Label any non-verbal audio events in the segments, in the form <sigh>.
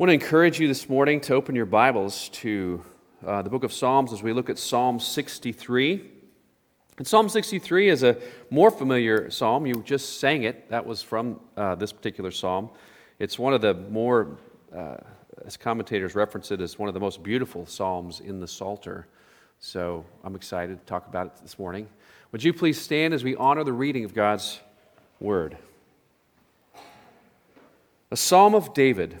want to encourage you this morning to open your Bibles to uh, the book of Psalms as we look at Psalm 63. And Psalm 63 is a more familiar psalm. You just sang it. That was from uh, this particular psalm. It's one of the more, uh, as commentators reference it, as one of the most beautiful psalms in the Psalter. So I'm excited to talk about it this morning. Would you please stand as we honor the reading of God's word? A psalm of David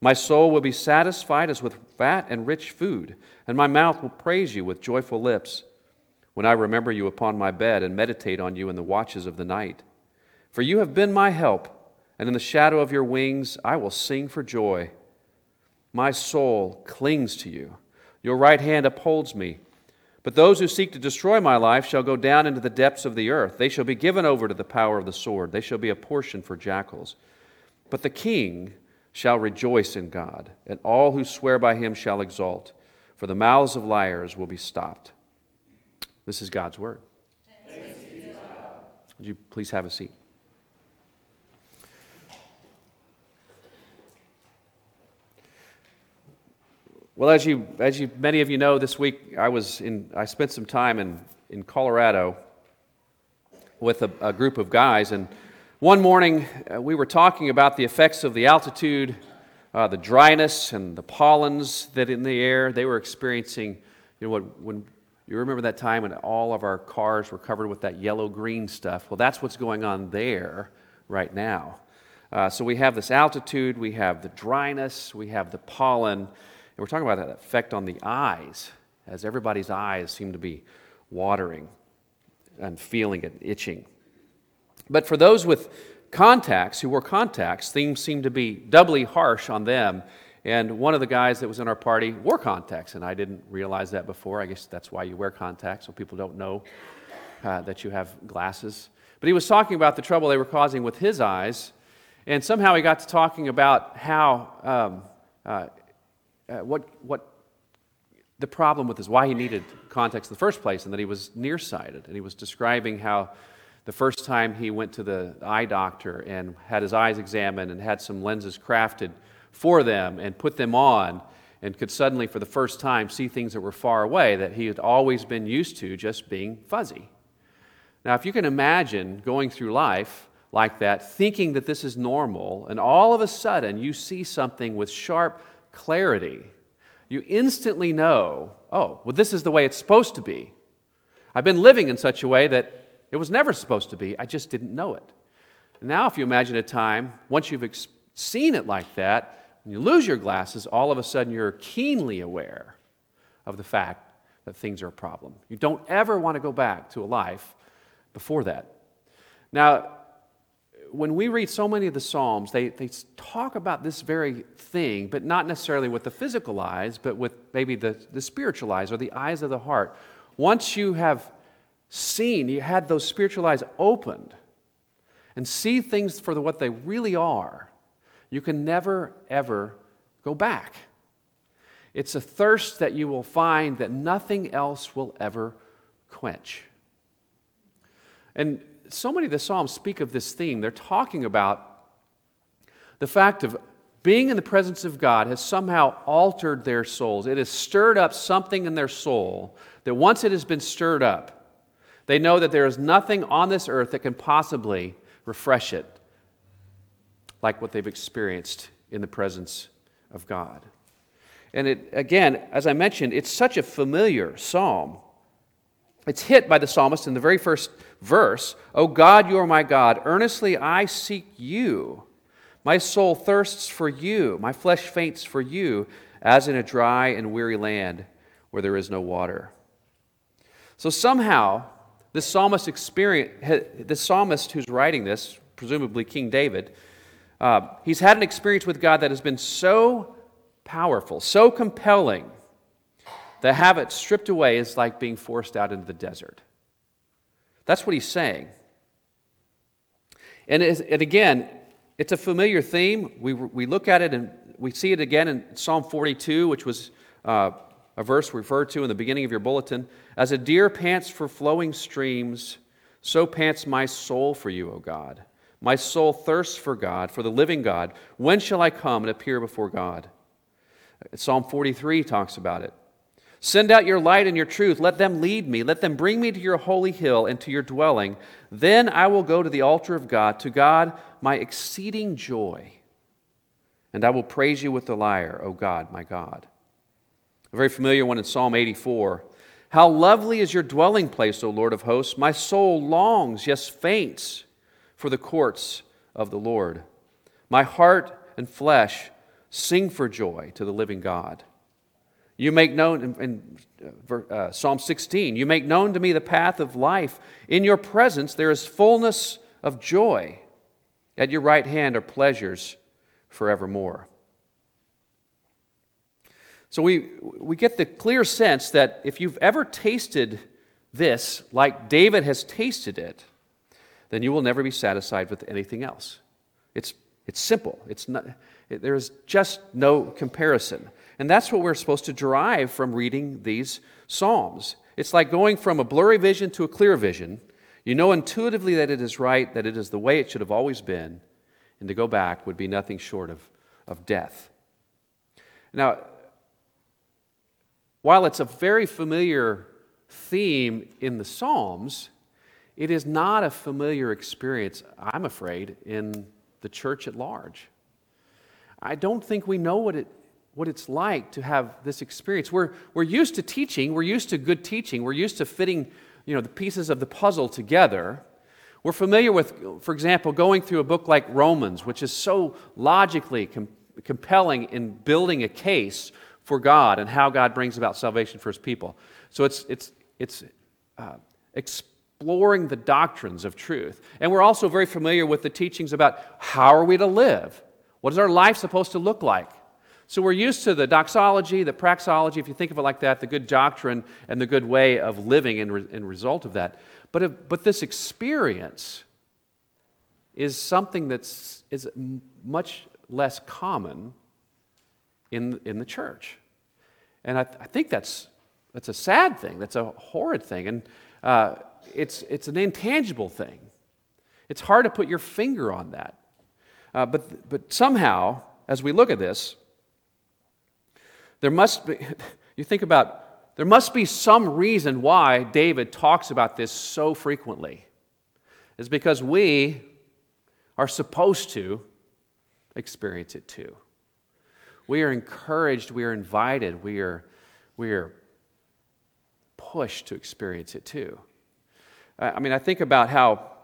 My soul will be satisfied as with fat and rich food, and my mouth will praise you with joyful lips when I remember you upon my bed and meditate on you in the watches of the night. For you have been my help, and in the shadow of your wings I will sing for joy. My soul clings to you. Your right hand upholds me. But those who seek to destroy my life shall go down into the depths of the earth. They shall be given over to the power of the sword. They shall be a portion for jackals. But the king shall rejoice in God, and all who swear by him shall exult, for the mouths of liars will be stopped. This is God's word. Would you please have a seat? Well, as you, as you, many of you know, this week I was in, I spent some time in, in Colorado with a, a group of guys, and one morning uh, we were talking about the effects of the altitude, uh, the dryness, and the pollens that in the air they were experiencing. You know, what, when you remember that time when all of our cars were covered with that yellow green stuff? Well, that's what's going on there right now. Uh, so we have this altitude, we have the dryness, we have the pollen. And we're talking about that effect on the eyes, as everybody's eyes seem to be watering and feeling it, itching. But for those with contacts, who wore contacts, things seemed to be doubly harsh on them. And one of the guys that was in our party wore contacts, and I didn't realize that before. I guess that's why you wear contacts, so people don't know uh, that you have glasses. But he was talking about the trouble they were causing with his eyes, and somehow he got to talking about how um, uh, uh, what, what the problem with is why he needed contacts in the first place and that he was nearsighted. And he was describing how the first time he went to the eye doctor and had his eyes examined and had some lenses crafted for them and put them on and could suddenly, for the first time, see things that were far away that he had always been used to just being fuzzy. Now, if you can imagine going through life like that, thinking that this is normal, and all of a sudden you see something with sharp clarity, you instantly know, oh, well, this is the way it's supposed to be. I've been living in such a way that it was never supposed to be, I just didn't know it. Now, if you imagine a time, once you've ex- seen it like that, when you lose your glasses, all of a sudden you're keenly aware of the fact that things are a problem. You don't ever want to go back to a life before that. Now, when we read so many of the Psalms, they, they talk about this very thing, but not necessarily with the physical eyes, but with maybe the, the spiritual eyes or the eyes of the heart. Once you have seen, you had those spiritual eyes opened and see things for what they really are, you can never, ever go back. It's a thirst that you will find that nothing else will ever quench. And so many of the Psalms speak of this theme. They're talking about the fact of being in the presence of God has somehow altered their souls. It has stirred up something in their soul that once it has been stirred up, they know that there is nothing on this earth that can possibly refresh it like what they've experienced in the presence of God. And it, again, as I mentioned, it's such a familiar psalm. It's hit by the psalmist in the very first verse O God, you are my God. Earnestly I seek you. My soul thirsts for you. My flesh faints for you, as in a dry and weary land where there is no water. So somehow, this psalmist experience, this psalmist who's writing this, presumably King David, uh, he's had an experience with God that has been so powerful, so compelling, that have it stripped away is like being forced out into the desert. That's what he's saying. And, and again, it's a familiar theme. We, we look at it and we see it again in Psalm 42, which was uh, a verse referred to in the beginning of your bulletin. As a deer pants for flowing streams, so pants my soul for you, O God. My soul thirsts for God, for the living God. When shall I come and appear before God? Psalm 43 talks about it. Send out your light and your truth. Let them lead me. Let them bring me to your holy hill and to your dwelling. Then I will go to the altar of God, to God, my exceeding joy. And I will praise you with the lyre, O God, my God. A very familiar one in Psalm 84. How lovely is your dwelling place, O Lord of hosts! My soul longs, yes, faints, for the courts of the Lord. My heart and flesh sing for joy to the living God. You make known, in, in uh, Psalm 16, you make known to me the path of life. In your presence there is fullness of joy. At your right hand are pleasures forevermore. So we, we get the clear sense that if you've ever tasted this like David has tasted it, then you will never be satisfied with anything else. It's, it's simple. It's not, it, there's just no comparison. And that's what we're supposed to derive from reading these Psalms. It's like going from a blurry vision to a clear vision. You know intuitively that it is right, that it is the way it should have always been, and to go back would be nothing short of, of death. Now, while it's a very familiar theme in the Psalms, it is not a familiar experience, I'm afraid, in the church at large. I don't think we know what, it, what it's like to have this experience. We're, we're used to teaching, we're used to good teaching, we're used to fitting you know, the pieces of the puzzle together. We're familiar with, for example, going through a book like Romans, which is so logically com- compelling in building a case for God and how God brings about salvation for his people. So it's, it's, it's uh, exploring the doctrines of truth. And we're also very familiar with the teachings about how are we to live? What is our life supposed to look like? So we're used to the doxology, the praxology, if you think of it like that, the good doctrine and the good way of living in, re- in result of that. But, if, but this experience is something that's is much less common in, in the church. And I, th- I think that's, that's a sad thing, that's a horrid thing, and uh, it's, it's an intangible thing. It's hard to put your finger on that. Uh, but, but somehow, as we look at this, there must be, <laughs> you think about, there must be some reason why David talks about this so frequently. It's because we are supposed to experience it too. We are encouraged, we are invited, we are, we are pushed to experience it too. I mean, I think about how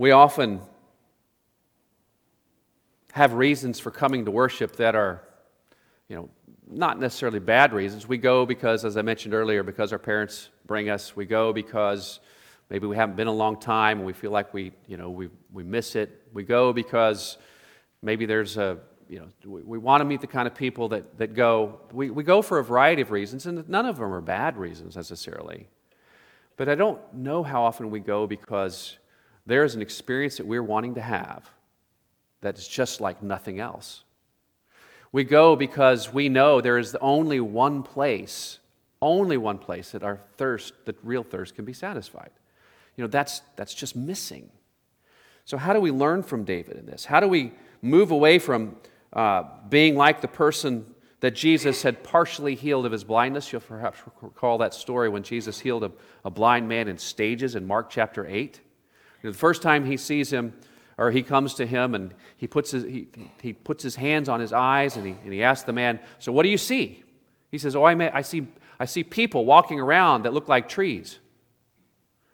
We often have reasons for coming to worship that are, you know, not necessarily bad reasons. We go because, as I mentioned earlier, because our parents bring us. We go because maybe we haven't been a long time and we feel like we, you know, we, we miss it. We go because maybe there's a, you know, we, we want to meet the kind of people that, that go. We, we go for a variety of reasons, and none of them are bad reasons necessarily. But I don't know how often we go because there is an experience that we're wanting to have that is just like nothing else. We go because we know there is only one place, only one place that our thirst, that real thirst, can be satisfied. You know, that's, that's just missing. So, how do we learn from David in this? How do we move away from uh, being like the person that Jesus had partially healed of his blindness? You'll perhaps recall that story when Jesus healed a, a blind man in stages in Mark chapter 8. You know, the first time he sees him, or he comes to him and he puts his, he, he puts his hands on his eyes and he, and he asks the man, So what do you see? He says, Oh, I, may, I, see, I see people walking around that look like trees.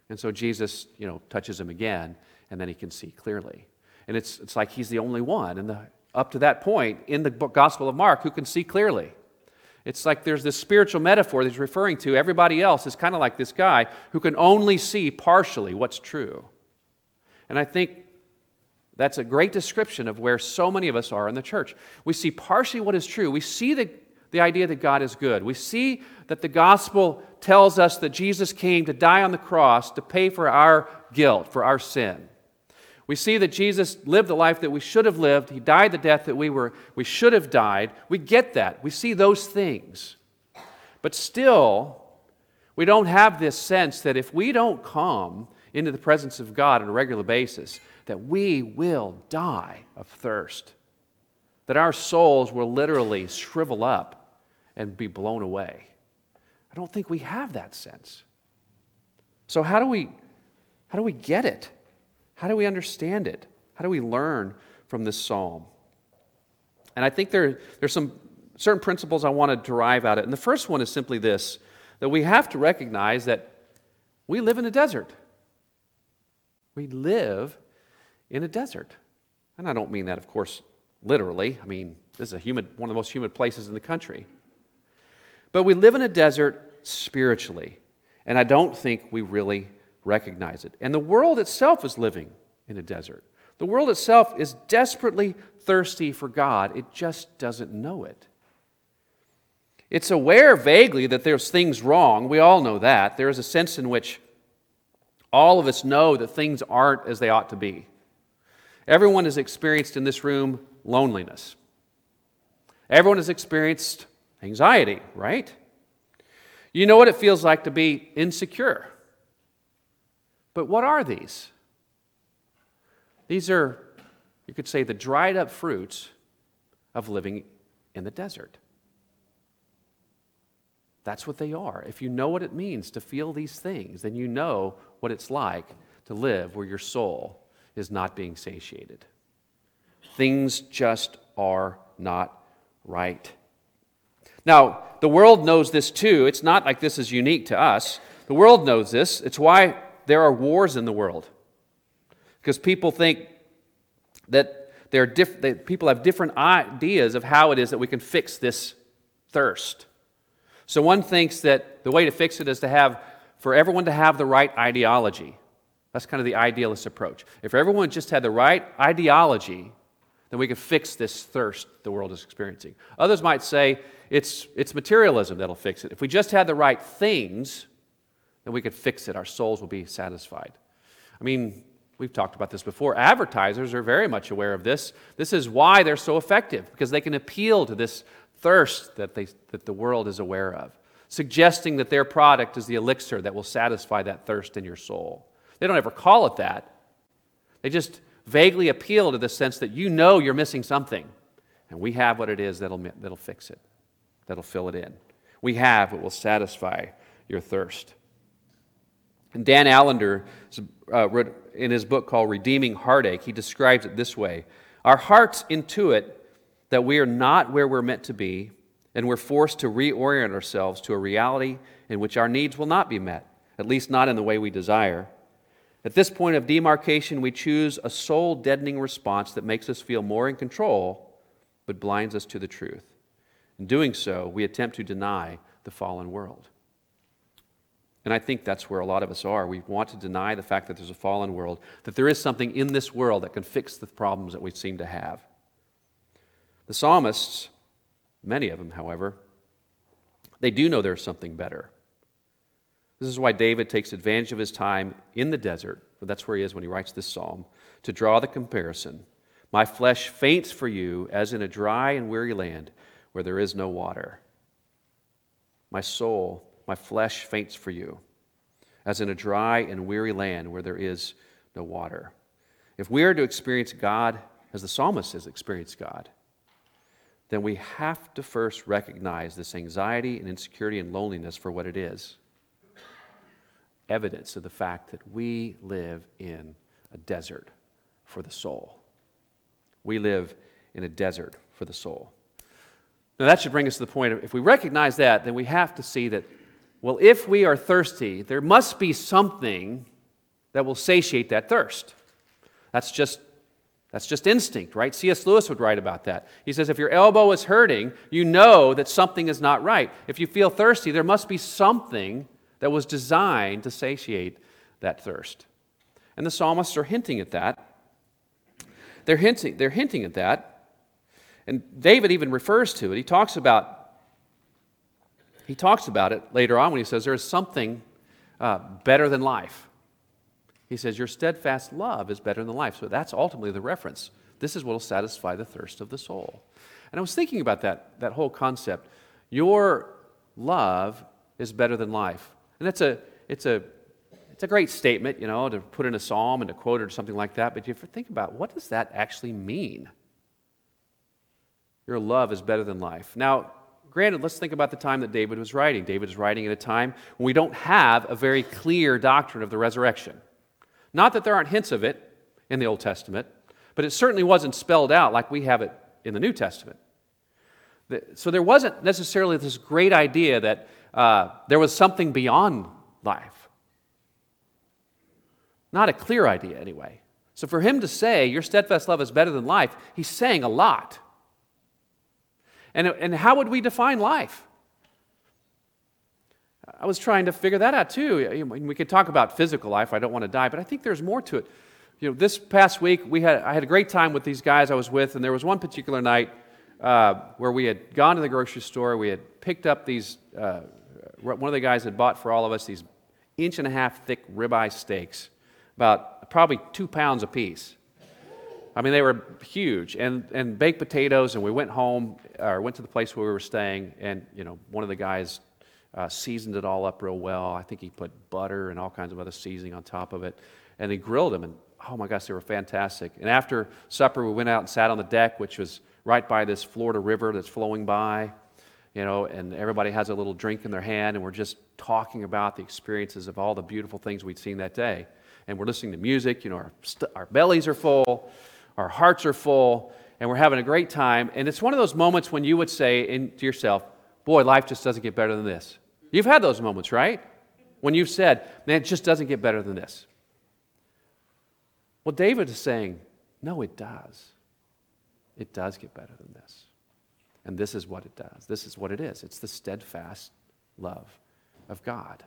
And so Jesus, you know, touches him again, and then he can see clearly. And it's, it's like he's the only one, and the, up to that point in the Gospel of Mark, who can see clearly. It's like there's this spiritual metaphor that he's referring to. Everybody else is kind of like this guy who can only see partially what's true. And I think That's a great description of where so many of us are in the church. We see partially what is true. We see the, the idea that God is good. We see that the gospel tells us that Jesus came to die on the cross to pay for our guilt, for our sin. We see that Jesus lived the life that we should have lived. He died the death that we, were, we should have died. We get that. We see those things. But still, we don't have this sense that if we don't come into the presence of God on a regular basis, that we will die of thirst, that our souls will literally shrivel up and be blown away. I don't think we have that sense. So how do we how do we get it? How do we understand it? How do we learn from this psalm? And I think there, there's some certain principles I want to derive out of it. And the first one is simply this that we have to recognize that we live in a desert. We live in a desert. And I don't mean that, of course, literally. I mean, this is a humid, one of the most humid places in the country. But we live in a desert spiritually. And I don't think we really recognize it. And the world itself is living in a desert. The world itself is desperately thirsty for God, it just doesn't know it. It's aware vaguely that there's things wrong. We all know that. There is a sense in which all of us know that things aren't as they ought to be. Everyone has experienced in this room loneliness. Everyone has experienced anxiety, right? You know what it feels like to be insecure. But what are these? These are, you could say, the dried up fruits of living in the desert. That's what they are. If you know what it means to feel these things, then you know what it's like to live where your soul is not being satiated. Things just are not right. Now, the world knows this too. It's not like this is unique to us. The world knows this. It's why there are wars in the world. Because people think that, there diff- that people have different ideas of how it is that we can fix this thirst. So one thinks that the way to fix it is to have, for everyone to have the right ideology. That's kind of the idealist approach. If everyone just had the right ideology, then we could fix this thirst the world is experiencing. Others might say it's, it's materialism that'll fix it. If we just had the right things, then we could fix it. Our souls will be satisfied. I mean, we've talked about this before. Advertisers are very much aware of this. This is why they're so effective, because they can appeal to this thirst that, they, that the world is aware of, suggesting that their product is the elixir that will satisfy that thirst in your soul. They don't ever call it that. They just vaguely appeal to the sense that you know you're missing something. And we have what it is that'll, that'll fix it, that'll fill it in. We have what will satisfy your thirst. And Dan Allender, uh, wrote in his book called Redeeming Heartache, he describes it this way Our hearts intuit that we are not where we're meant to be, and we're forced to reorient ourselves to a reality in which our needs will not be met, at least not in the way we desire. At this point of demarcation, we choose a soul deadening response that makes us feel more in control, but blinds us to the truth. In doing so, we attempt to deny the fallen world. And I think that's where a lot of us are. We want to deny the fact that there's a fallen world, that there is something in this world that can fix the problems that we seem to have. The psalmists, many of them, however, they do know there's something better. This is why David takes advantage of his time in the desert, for that's where he is when he writes this psalm, to draw the comparison. My flesh faints for you as in a dry and weary land where there is no water. My soul, my flesh faints for you as in a dry and weary land where there is no water. If we are to experience God as the psalmist has experienced God, then we have to first recognize this anxiety and insecurity and loneliness for what it is evidence of the fact that we live in a desert for the soul. We live in a desert for the soul. Now, that should bring us to the point of if we recognize that, then we have to see that, well, if we are thirsty, there must be something that will satiate that thirst. That's just that's just instinct, right? C.S. Lewis would write about that. He says, if your elbow is hurting, you know that something is not right. If you feel thirsty, there must be something that was designed to satiate that thirst. And the psalmists are hinting at that. they're hinting, they're hinting at that. And David even refers to it. He talks about he talks about it later on when he says there is something uh, better than life. He says, Your steadfast love is better than life. So that's ultimately the reference. This is what will satisfy the thirst of the soul. And I was thinking about that, that whole concept. Your love is better than life. And that's a, it's, a, it's a great statement, you know, to put in a psalm and to quote it or something like that. But you have to think about what does that actually mean? Your love is better than life. Now, Granted, let's think about the time that David was writing. David is writing at a time when we don't have a very clear doctrine of the resurrection. Not that there aren't hints of it in the Old Testament, but it certainly wasn't spelled out like we have it in the New Testament. So there wasn't necessarily this great idea that uh, there was something beyond life. Not a clear idea, anyway. So for him to say, Your steadfast love is better than life, he's saying a lot. And, and how would we define life? I was trying to figure that out too. We could talk about physical life. I don't want to die, but I think there's more to it. You know, this past week we had I had a great time with these guys I was with, and there was one particular night uh, where we had gone to the grocery store. We had picked up these. Uh, one of the guys had bought for all of us these inch and a half thick ribeye steaks, about probably two pounds a piece. I mean, they were huge, and, and baked potatoes. And we went home, or went to the place where we were staying, and you know, one of the guys uh, seasoned it all up real well. I think he put butter and all kinds of other seasoning on top of it, and he grilled them. And oh my gosh, they were fantastic. And after supper, we went out and sat on the deck, which was right by this Florida river that's flowing by. You know, and everybody has a little drink in their hand, and we're just talking about the experiences of all the beautiful things we'd seen that day. And we're listening to music. You know, our, st- our bellies are full our hearts are full, and we're having a great time. And it's one of those moments when you would say in, to yourself, Boy, life just doesn't get better than this. You've had those moments, right? When you've said, Man, it just doesn't get better than this. Well, David is saying, No, it does. It does get better than this. And this is what it does. This is what it is. It's the steadfast love of God.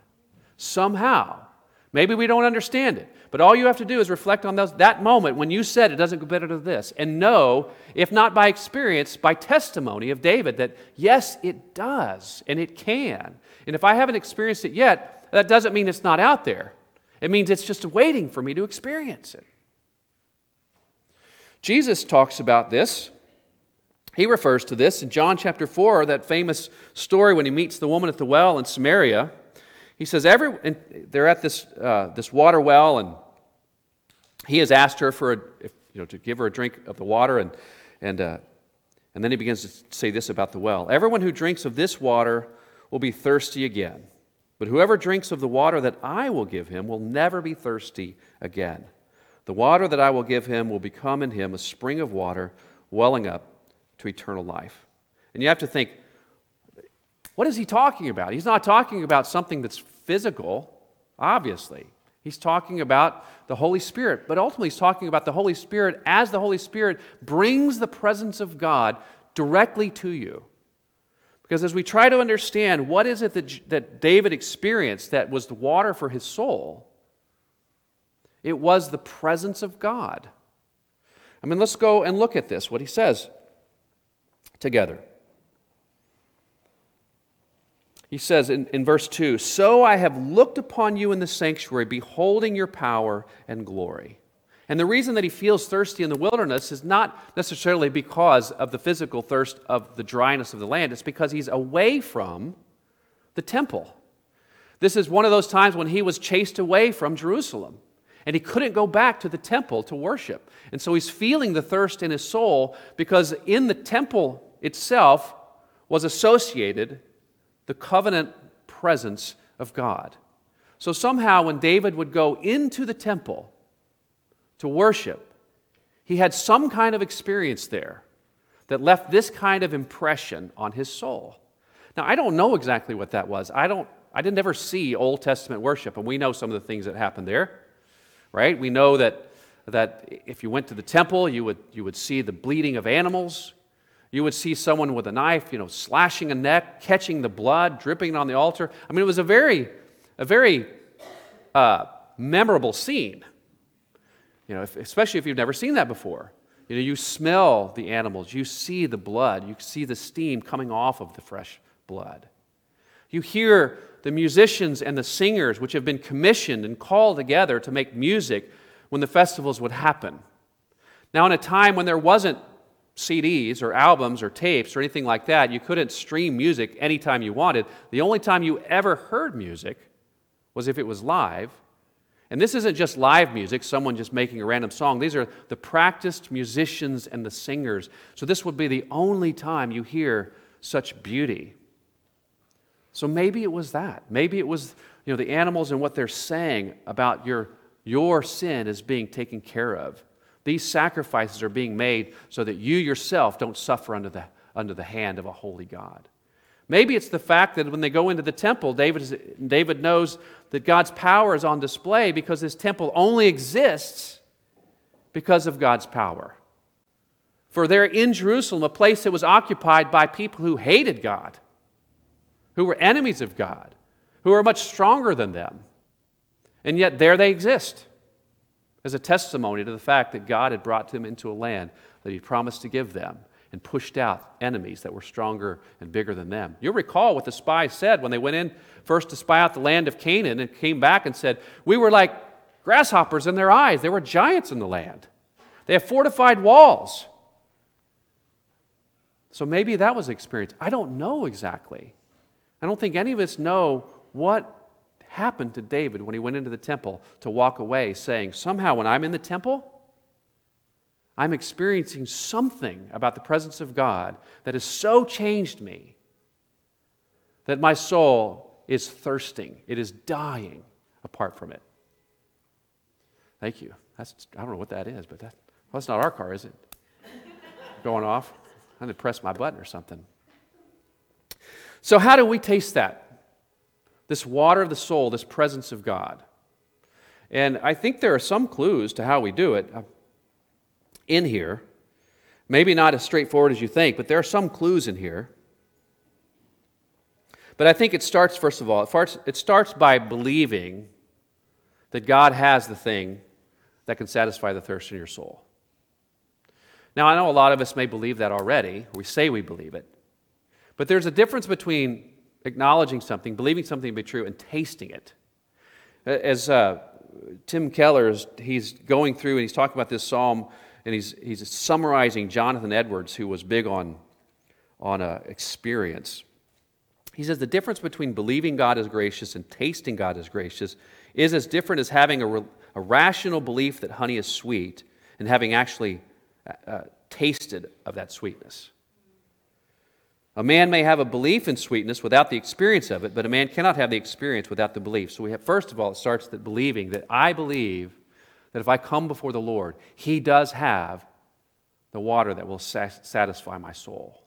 Somehow, Maybe we don't understand it, but all you have to do is reflect on those, that moment when you said it doesn't go better than this, and know, if not by experience, by testimony of David, that yes, it does, and it can. And if I haven't experienced it yet, that doesn't mean it's not out there. It means it's just waiting for me to experience it. Jesus talks about this. He refers to this in John chapter 4, that famous story when he meets the woman at the well in Samaria. He says, every, and they're at this, uh, this water well, and he has asked her for a, if, you know, to give her a drink of the water, and, and, uh, and then he begins to say this about the well Everyone who drinks of this water will be thirsty again, but whoever drinks of the water that I will give him will never be thirsty again. The water that I will give him will become in him a spring of water welling up to eternal life. And you have to think, what is he talking about? He's not talking about something that's physical, obviously. He's talking about the Holy Spirit, but ultimately he's talking about the Holy Spirit as the Holy Spirit brings the presence of God directly to you. Because as we try to understand what is it that, that David experienced that was the water for his soul, it was the presence of God. I mean, let's go and look at this, what he says together. He says in, in verse 2 So I have looked upon you in the sanctuary, beholding your power and glory. And the reason that he feels thirsty in the wilderness is not necessarily because of the physical thirst of the dryness of the land, it's because he's away from the temple. This is one of those times when he was chased away from Jerusalem and he couldn't go back to the temple to worship. And so he's feeling the thirst in his soul because in the temple itself was associated the covenant presence of God. So somehow, when David would go into the temple to worship, he had some kind of experience there that left this kind of impression on his soul. Now, I don't know exactly what that was. I don't I didn't ever see Old Testament worship, and we know some of the things that happened there, right? We know that, that if you went to the temple, you would, you would see the bleeding of animals. You would see someone with a knife, you know, slashing a neck, catching the blood, dripping on the altar. I mean, it was a very, a very uh, memorable scene. You know, if, especially if you've never seen that before. You know, you smell the animals, you see the blood, you see the steam coming off of the fresh blood. You hear the musicians and the singers, which have been commissioned and called together to make music when the festivals would happen. Now, in a time when there wasn't CDs or albums or tapes or anything like that, you couldn't stream music anytime you wanted. The only time you ever heard music was if it was live. And this isn't just live music, someone just making a random song. These are the practiced musicians and the singers. So this would be the only time you hear such beauty. So maybe it was that. Maybe it was you know, the animals and what they're saying about your, your sin is being taken care of. These sacrifices are being made so that you yourself don't suffer under the, under the hand of a holy God. Maybe it's the fact that when they go into the temple, David, is, David knows that God's power is on display because this temple only exists because of God's power. For there in Jerusalem, a place that was occupied by people who hated God who were enemies of God, who were much stronger than them. And yet there they exist as a testimony to the fact that God had brought them into a land that He promised to give them and pushed out enemies that were stronger and bigger than them. You'll recall what the spies said when they went in first to spy out the land of Canaan and came back and said, We were like grasshoppers in their eyes. There were giants in the land, they have fortified walls. So maybe that was experience. I don't know exactly. I don't think any of us know what happened to David when he went into the temple to walk away saying, Somehow, when I'm in the temple, I'm experiencing something about the presence of God that has so changed me that my soul is thirsting. It is dying apart from it. Thank you. That's, I don't know what that is, but that, well, that's not our car, is it? <laughs> Going off? I'm going to press my button or something. So, how do we taste that? This water of the soul, this presence of God. And I think there are some clues to how we do it uh, in here. Maybe not as straightforward as you think, but there are some clues in here. But I think it starts, first of all, it starts, it starts by believing that God has the thing that can satisfy the thirst in your soul. Now, I know a lot of us may believe that already. We say we believe it. But there's a difference between acknowledging something, believing something to be true, and tasting it. As uh, Tim Keller is, he's going through and he's talking about this psalm, and he's, he's summarizing Jonathan Edwards, who was big on, on uh, experience. He says the difference between believing God is gracious and tasting God is gracious is as different as having a, a rational belief that honey is sweet and having actually uh, uh tasted of that sweetness. A man may have a belief in sweetness without the experience of it, but a man cannot have the experience without the belief. So we have first of all it starts with believing that I believe that if I come before the Lord, he does have the water that will satisfy my soul.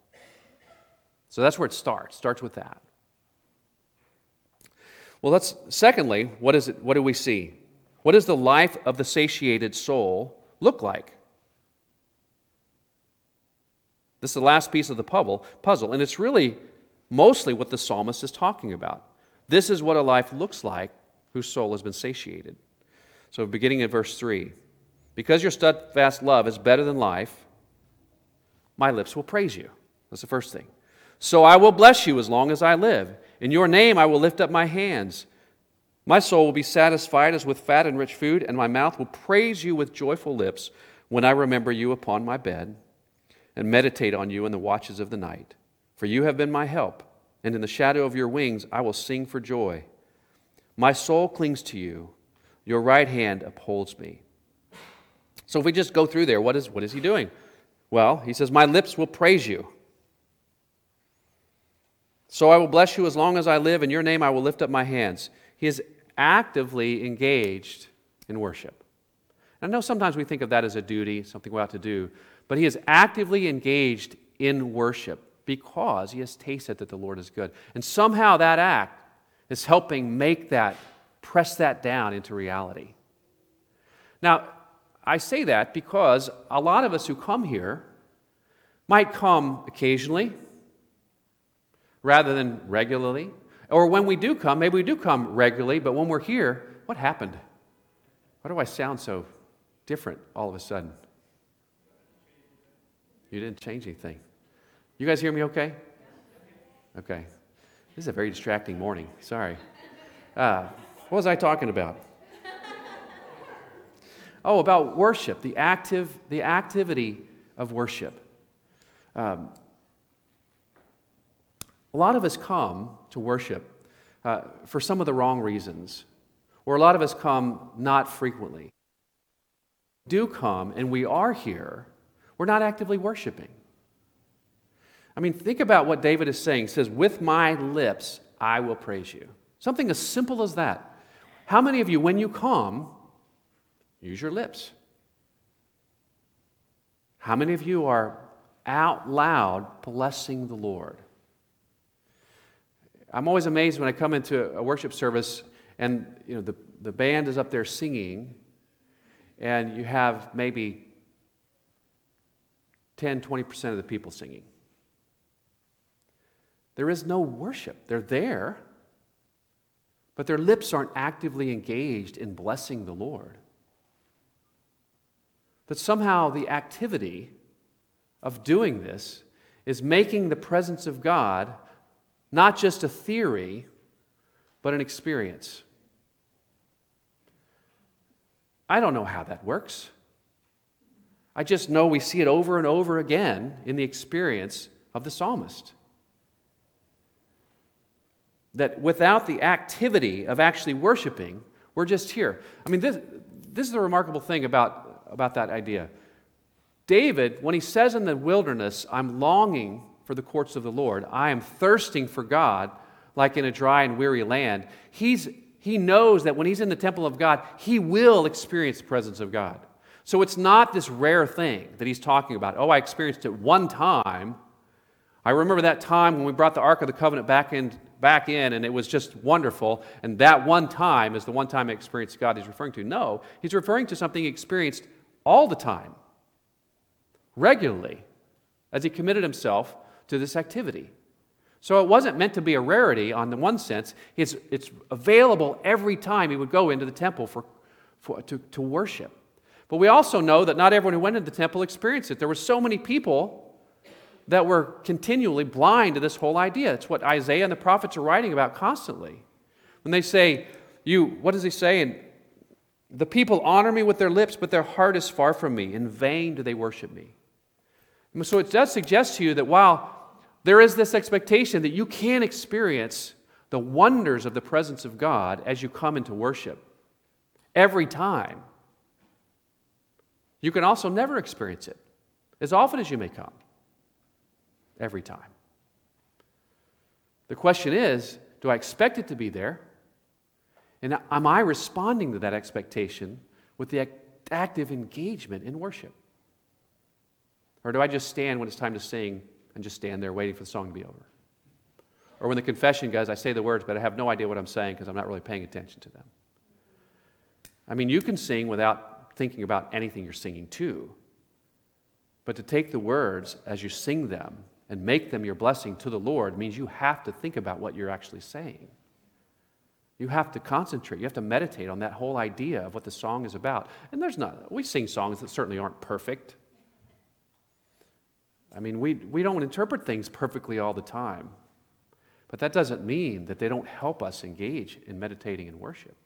So that's where it starts. Starts with that. Well, let's secondly, what is it what do we see? What does the life of the satiated soul look like? This is the last piece of the puzzle, and it's really mostly what the psalmist is talking about. This is what a life looks like whose soul has been satiated. So, beginning in verse 3 Because your steadfast love is better than life, my lips will praise you. That's the first thing. So I will bless you as long as I live. In your name I will lift up my hands. My soul will be satisfied as with fat and rich food, and my mouth will praise you with joyful lips when I remember you upon my bed and meditate on you in the watches of the night. For you have been my help, and in the shadow of your wings I will sing for joy. My soul clings to you, your right hand upholds me. So if we just go through there, what is, what is he doing? Well, he says, My lips will praise you. So I will bless you as long as I live. In your name I will lift up my hands. He is actively engaged in worship. I know sometimes we think of that as a duty, something we ought to do, but he is actively engaged in worship because he has tasted that the Lord is good. And somehow that act is helping make that, press that down into reality. Now, I say that because a lot of us who come here might come occasionally rather than regularly. Or when we do come, maybe we do come regularly, but when we're here, what happened? Why do I sound so different all of a sudden? You didn't change anything. You guys hear me okay? Okay. This is a very distracting morning. Sorry. Uh, what was I talking about? Oh, about worship, the active, the activity of worship. Um, a lot of us come to worship uh, for some of the wrong reasons, or a lot of us come not frequently. Do come, and we are here, we're not actively worshiping. I mean, think about what David is saying. He says, With my lips I will praise you. Something as simple as that. How many of you, when you come, use your lips? How many of you are out loud blessing the Lord? I'm always amazed when I come into a worship service and you know the, the band is up there singing and you have maybe 10 20% of the people singing. There is no worship. They're there but their lips aren't actively engaged in blessing the lord. That somehow the activity of doing this is making the presence of god not just a theory, but an experience. I don't know how that works. I just know we see it over and over again in the experience of the psalmist. That without the activity of actually worshiping, we're just here. I mean, this, this is the remarkable thing about, about that idea. David, when he says in the wilderness, I'm longing for the courts of the Lord. I am thirsting for God like in a dry and weary land. He's, he knows that when he's in the temple of God, he will experience the presence of God. So it's not this rare thing that he's talking about. Oh, I experienced it one time. I remember that time when we brought the Ark of the Covenant back in, back in, and it was just wonderful. And that one time is the one time I experienced God he's referring to. No, he's referring to something he experienced all the time, regularly, as he committed himself to this activity. So it wasn't meant to be a rarity on the one sense. It's, it's available every time he would go into the temple for, for, to, to worship. But we also know that not everyone who went into the temple experienced it. There were so many people that were continually blind to this whole idea. It's what Isaiah and the prophets are writing about constantly. When they say, You, what does he say? And the people honor me with their lips, but their heart is far from me. In vain do they worship me. So it does suggest to you that while there is this expectation that you can experience the wonders of the presence of God as you come into worship every time. You can also never experience it as often as you may come, every time. The question is do I expect it to be there? And am I responding to that expectation with the active engagement in worship? Or do I just stand when it's time to sing and just stand there waiting for the song to be over. Or when the confession goes, I say the words, but I have no idea what I'm saying because I'm not really paying attention to them. I mean, you can sing without thinking about anything you're singing to. But to take the words as you sing them and make them your blessing to the Lord means you have to think about what you're actually saying. You have to concentrate. You have to meditate on that whole idea of what the song is about. And there's not, we sing songs that certainly aren't perfect. I mean, we, we don't interpret things perfectly all the time, but that doesn't mean that they don't help us engage in meditating and worship,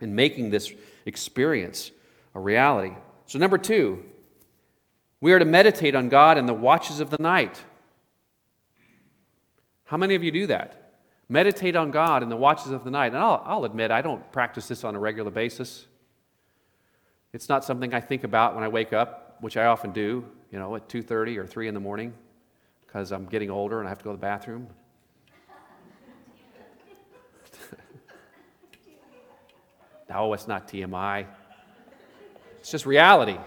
in making this experience a reality. So, number two, we are to meditate on God in the watches of the night. How many of you do that? Meditate on God in the watches of the night. And I'll, I'll admit, I don't practice this on a regular basis. It's not something I think about when I wake up, which I often do you know, at 2.30 or 3 in the morning because I'm getting older and I have to go to the bathroom. <laughs> no, it's not TMI. It's just reality.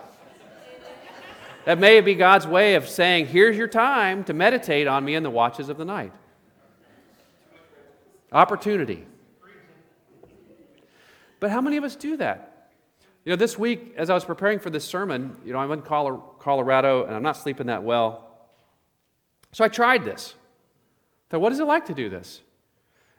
That may be God's way of saying, here's your time to meditate on me in the watches of the night. Opportunity. But how many of us do that? You know, this week, as I was preparing for this sermon, you know, I'm in Colorado and I'm not sleeping that well. So I tried this. So, what is it like to do this?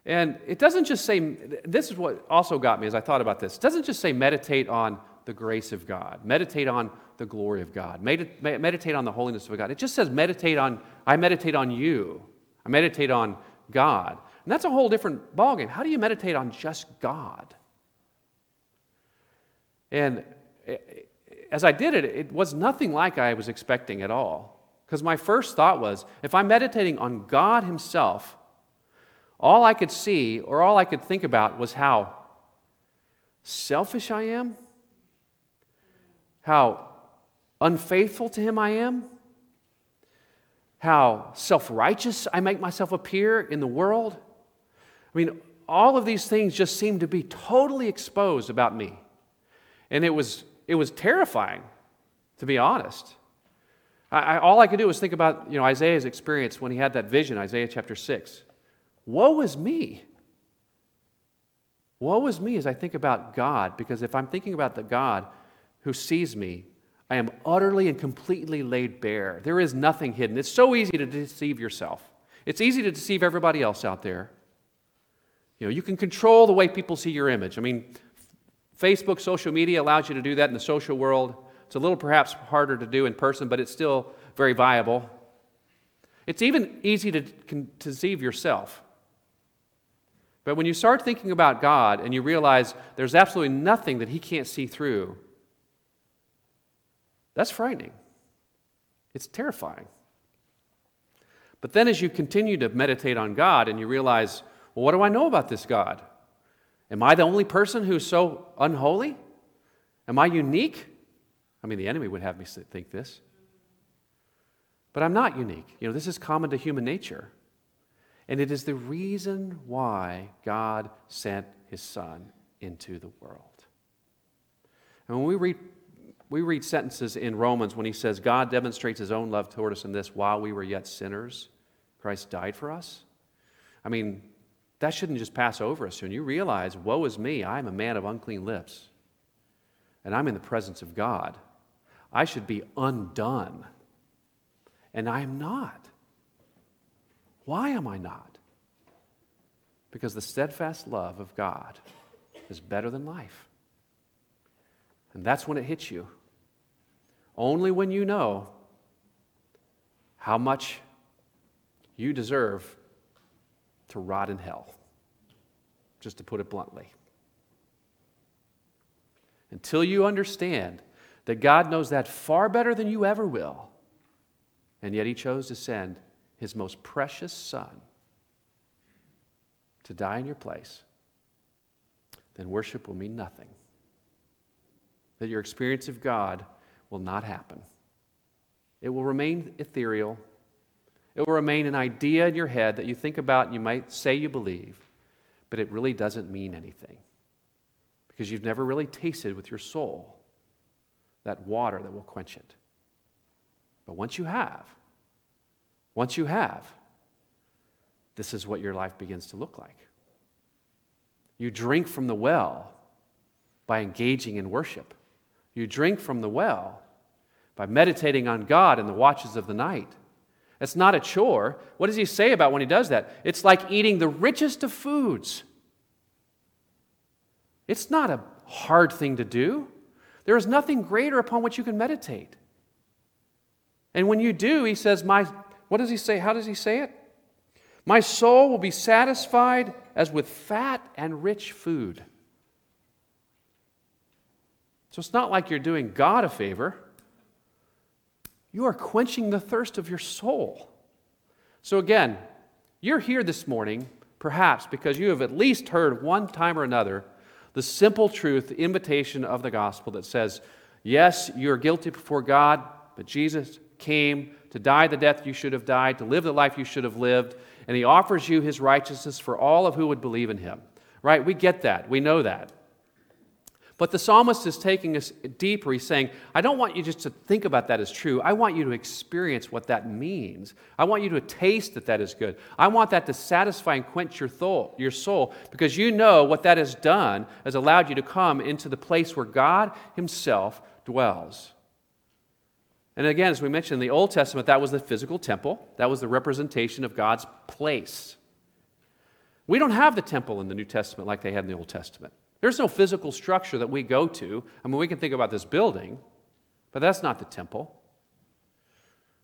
And it doesn't just say, this is what also got me as I thought about this. It doesn't just say meditate on the grace of God, meditate on the glory of God. Medit- meditate on the holiness of God. It just says meditate on, I meditate on you. I meditate on God. And that's a whole different ballgame. How do you meditate on just God? And as I did it, it was nothing like I was expecting at all. Because my first thought was if I'm meditating on God Himself, all I could see or all I could think about was how selfish I am, how unfaithful to Him I am, how self righteous I make myself appear in the world. I mean, all of these things just seemed to be totally exposed about me. And it was, it was terrifying, to be honest. I, I, all I could do was think about you know, Isaiah's experience when he had that vision, Isaiah chapter 6. Woe is me. Woe is me as I think about God, because if I'm thinking about the God who sees me, I am utterly and completely laid bare. There is nothing hidden. It's so easy to deceive yourself. It's easy to deceive everybody else out there. You know, you can control the way people see your image. I mean, Facebook, social media allows you to do that in the social world. It's a little perhaps harder to do in person, but it's still very viable. It's even easy to deceive yourself. But when you start thinking about God and you realize there's absolutely nothing that He can't see through, that's frightening. It's terrifying. But then as you continue to meditate on God and you realize, well, what do I know about this God? Am I the only person who's so unholy? Am I unique? I mean, the enemy would have me think this. But I'm not unique. You know, this is common to human nature. And it is the reason why God sent his son into the world. And when we read, we read sentences in Romans when he says, God demonstrates his own love toward us in this while we were yet sinners, Christ died for us. I mean, that shouldn't just pass over us. When you realize, woe is me, I'm a man of unclean lips, and I'm in the presence of God, I should be undone. And I am not. Why am I not? Because the steadfast love of God is better than life. And that's when it hits you. Only when you know how much you deserve to rot in hell, just to put it bluntly. Until you understand that God knows that far better than you ever will, and yet He chose to send his most precious son to die in your place, then worship will mean nothing. That your experience of God will not happen. It will remain ethereal. It will remain an idea in your head that you think about and you might say you believe, but it really doesn't mean anything because you've never really tasted with your soul that water that will quench it. But once you have, once you have, this is what your life begins to look like. You drink from the well by engaging in worship. You drink from the well by meditating on God in the watches of the night. It's not a chore. What does he say about when he does that? It's like eating the richest of foods. It's not a hard thing to do. There is nothing greater upon which you can meditate. And when you do, he says, My what does he say? How does he say it? My soul will be satisfied as with fat and rich food. So it's not like you're doing God a favor. You are quenching the thirst of your soul. So again, you're here this morning, perhaps because you have at least heard one time or another the simple truth, the invitation of the gospel that says, yes, you're guilty before God, but Jesus came to die the death you should have died, to live the life you should have lived, and he offers you his righteousness for all of who would believe in him. Right? We get that. We know that. But the psalmist is taking us deeper. He's saying, I don't want you just to think about that as true. I want you to experience what that means. I want you to taste that that is good. I want that to satisfy and quench your, soul, your soul because you know what that has done has allowed you to come into the place where God Himself dwells. And again, as we mentioned in the Old Testament, that was the physical temple, that was the representation of God's place. We don't have the temple in the New Testament like they had in the Old Testament. There's no physical structure that we go to. I mean, we can think about this building, but that's not the temple.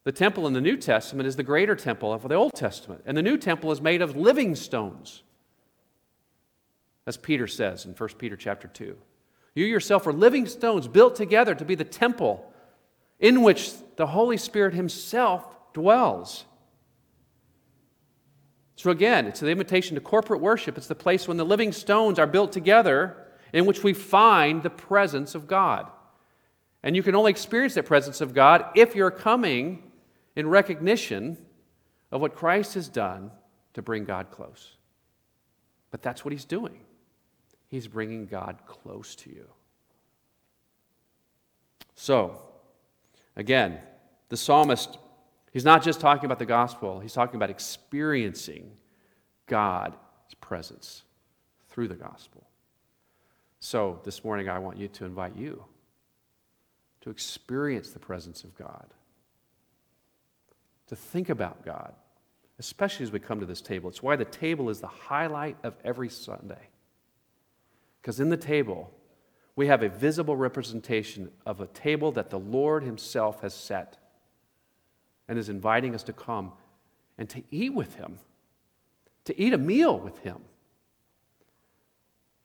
The temple in the New Testament is the greater temple of the Old Testament. And the New temple is made of living stones. As Peter says in 1 Peter chapter 2. You yourself are living stones built together to be the temple in which the Holy Spirit Himself dwells. So, again, it's the invitation to corporate worship. It's the place when the living stones are built together in which we find the presence of God. And you can only experience that presence of God if you're coming in recognition of what Christ has done to bring God close. But that's what He's doing. He's bringing God close to you. So, again, the psalmist, he's not just talking about the gospel, he's talking about experiencing God's presence through the gospel. So, this morning, I want you to invite you to experience the presence of God, to think about God, especially as we come to this table. It's why the table is the highlight of every Sunday. Because in the table, we have a visible representation of a table that the Lord Himself has set and is inviting us to come and to eat with Him, to eat a meal with Him.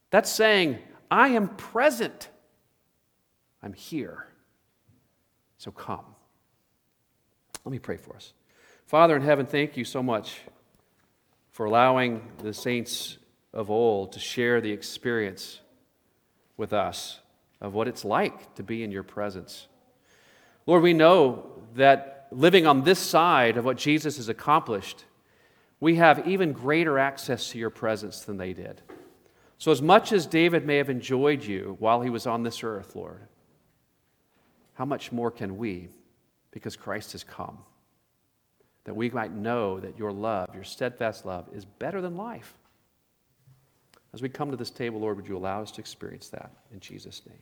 That's saying, I am present. I'm here. So come. Let me pray for us. Father in heaven, thank you so much for allowing the saints of old to share the experience with us of what it's like to be in your presence. Lord, we know that living on this side of what Jesus has accomplished, we have even greater access to your presence than they did. So, as much as David may have enjoyed you while he was on this earth, Lord, how much more can we because Christ has come? That we might know that your love, your steadfast love, is better than life. As we come to this table, Lord, would you allow us to experience that in Jesus' name?